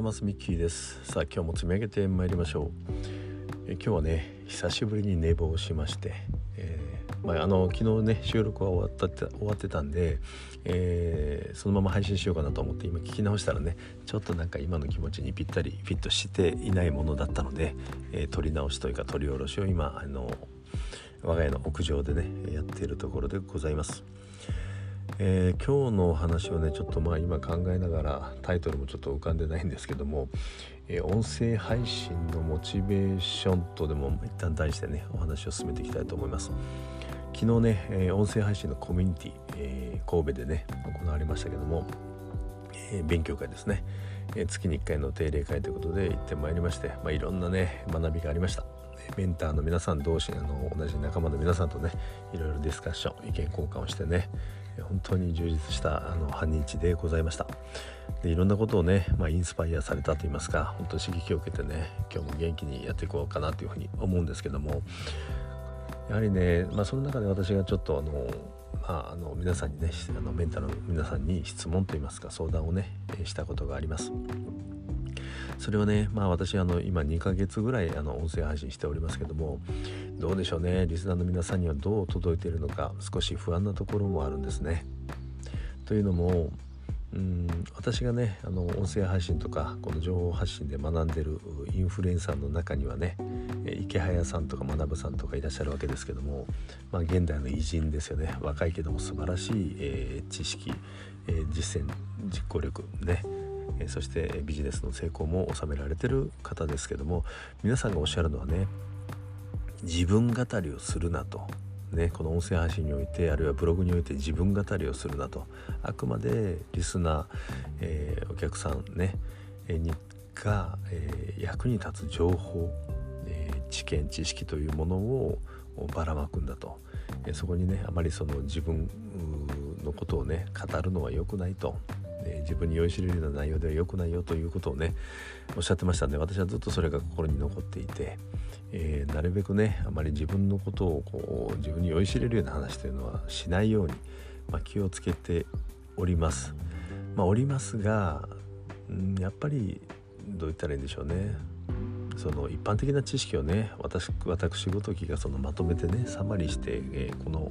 ざいます。ミッキーです。さあ今日も積み上げてまいりましょう。え今日はね久しぶりに寝坊しまして、えー、まあ、あの昨日ね収録は終わったって終わってたんで、えー、そのまま配信しようかなと思って今聞き直したらねちょっとなんか今の気持ちにぴったりフィットしていないものだったので、えー、撮り直しというか撮り下ろしを今あの我が家の屋上でねやっているところでございます。えー、今日のお話はねちょっとまあ今考えながらタイトルもちょっと浮かんでないんですけども、えー、音声配信のモチベーションとでも一旦題してねお話を進めていきたいと思います。昨日ね、えー、音声配信のコミュニティ、え神戸でね行われましたけども、え勉強会ですね、え月に1回の定例会ということで行ってまいりまして、まあ、いろんなね学びがありました。メンターの皆さん同士あの同じ仲間の皆さんとねいろいろディスカッション意見交換をしてね本当に充実したあの半日でございました。でいろんなことをね、まあ、インスパイアされたと言いますか本当に刺激を受けてね今日も元気にやっていこうかなというふうに思うんですけどもやはりね、まあ、その中で私がちょっとあの、まあ、あの皆さんにねあのメンタルの皆さんに質問といいますか相談をねしたことがあります。それはねまあ私あの今2ヶ月ぐらいあの音声配信しておりますけどもどうでしょうね。リスナーの皆さんにはどう届いているのか少し不安なところもあるんですね。というのもうん私がねあの音声配信とかこの情報発信で学んでるインフルエンサーの中にはね池早さんとか学さんとかいらっしゃるわけですけども、まあ、現代の偉人ですよね。若いけども素晴らしい、えー、知識、えー、実践実行力ね。そしてビジネスの成功も収められてる方ですけども皆さんがおっしゃるのはね自分語りをするなと。ね、この音声配信においてあるいはブログにおいて自分語りをするなと。あくまでリスナー、えー、お客さんね、えー、にが、えー、役に立つ情報、えー、知見知識というものをばらまくんだと、え、そこにねあまりその自分のことをね語るのは良くないと。え自分に酔いしれるような内容では良くないよということをねおっしゃってましたんで私はずっとそれが心に残っていて、えー、なるべくねあまり自分のことをこう自分に酔いしれるような話というのはしないように、まあ、気をつけております。まあ、おりますが、やっぱりどう言ったらいいんでしょうねその一般的な知識をね私私ごときがそのまとめてねサマリーして、えー、この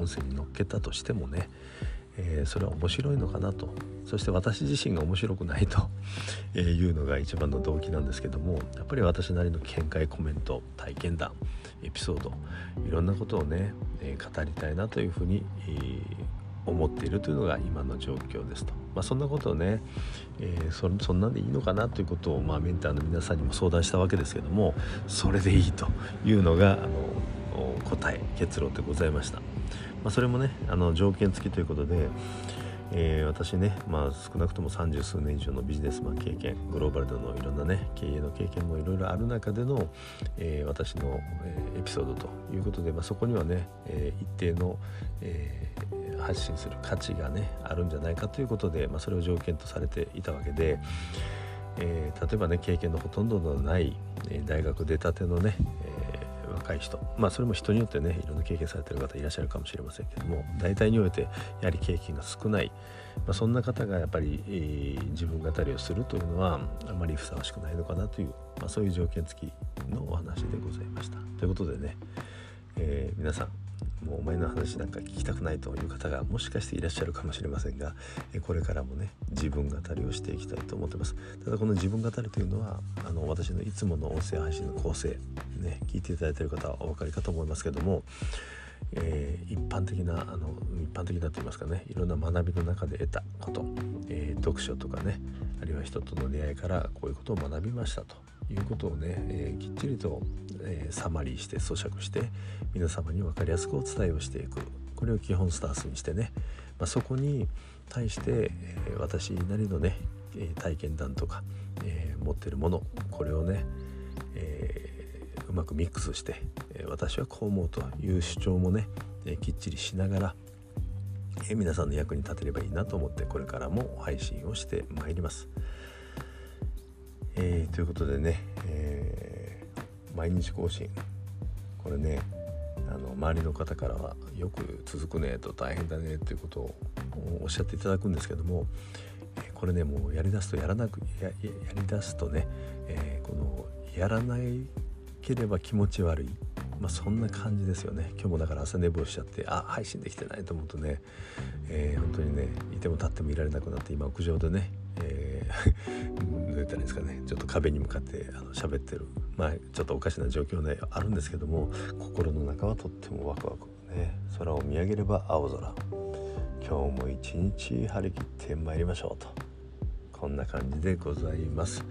音声に乗っけたとしてもねえー、それは面白いのかなとそして私自身が面白くないと いうのが一番の動機なんですけどもやっぱり私なりの見解コメント体験談エピソードいろんなことをね、え、語りたいなというふうに、思っているというのが今の状況ですと、まあ、そんなことをね、えー、そそんなんでいいのかなということを、まあ、メンターの皆さんにも相談したわけですけどもそれでいいというのがあの答え結論でございました。まあ、それもねあの条件付きということで、えー、私ね、まあ、少なくとも三十数年以上のビジネスマン経験グローバルでのいろんなね経営の経験もいろいろある中での、えー、私の、えー、エピソードということで、まあ、そこにはね、え一定の、え発信する価値がねあるんじゃないかということで、まあ、それを条件とされていたわけで。え例えばね経験のほとんどのない、え大学出たてのね、い人まあそれも人によってねいろんな経験されてる方いらっしゃるかもしれませんけども大体においてやはり経験が少ない、まあ、そんな方がやっぱり、えー、自分語りをするというのはあまりふさわしくないのかなという、まあ、そういう条件付きのお話でございました。ということでね、えー、皆さんもうお前の話なんか聞きたくないという方がもしかしていらっしゃるかもしれませんがこれからもね自分語りをしていきたいと思ってます。ただこの自分語りというのはあの私のいつもの音声配信の構成ね聞いていただいている方はお分かりかと思いますけどもえー、一般的なあの一般的なと言いますかねいろんな学びの中で得たこと、えー、読書とかねあるいは人との出会いからこういうことを学びましたと。いうことをね、えー、きっちりと、えサマリーして咀嚼して皆様に分かりやすくお伝えをしていくこれを基本スタンスにしてね、まあ、そこに対して、え私なりのね体験談とか、え持ってるものこれをね、えうまくミックスして、私はこう思うという主張もね、きっちりしながら、皆さんの役に立てればいいなと思ってこれからも配信をしてまいります。えー、ということでね、えー、毎日更新。これねあの周りの方からはよく続くねと大変だねということをおっしゃっていただくんですけども、これねもうやりだすとやらなくややりだすとね、えー、このやらないければ気持ち悪い。まあ、そんな感じですよね。今日もだから朝寝坊しちゃってあ配信できてないと思うとね、えー、本当にねいても立ってもいられなくなって今屋上でね、えー、どう言ったらいいんですかねちょっと壁に向かってあの喋ってるまあちょっとおかしな状況であるんですけども心の中はとってもワクワクね。空を見上げれば青空。今日も一日張り切ってまいりましょうと。こんな感じでございます。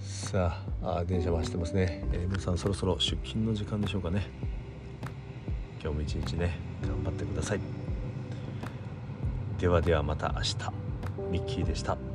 さああ電車も走ってますね、えー、皆さんそろそろ出勤の時間でしょうかね。今日も一日ね頑張ってください。ではではまた明日。ミッキーでした。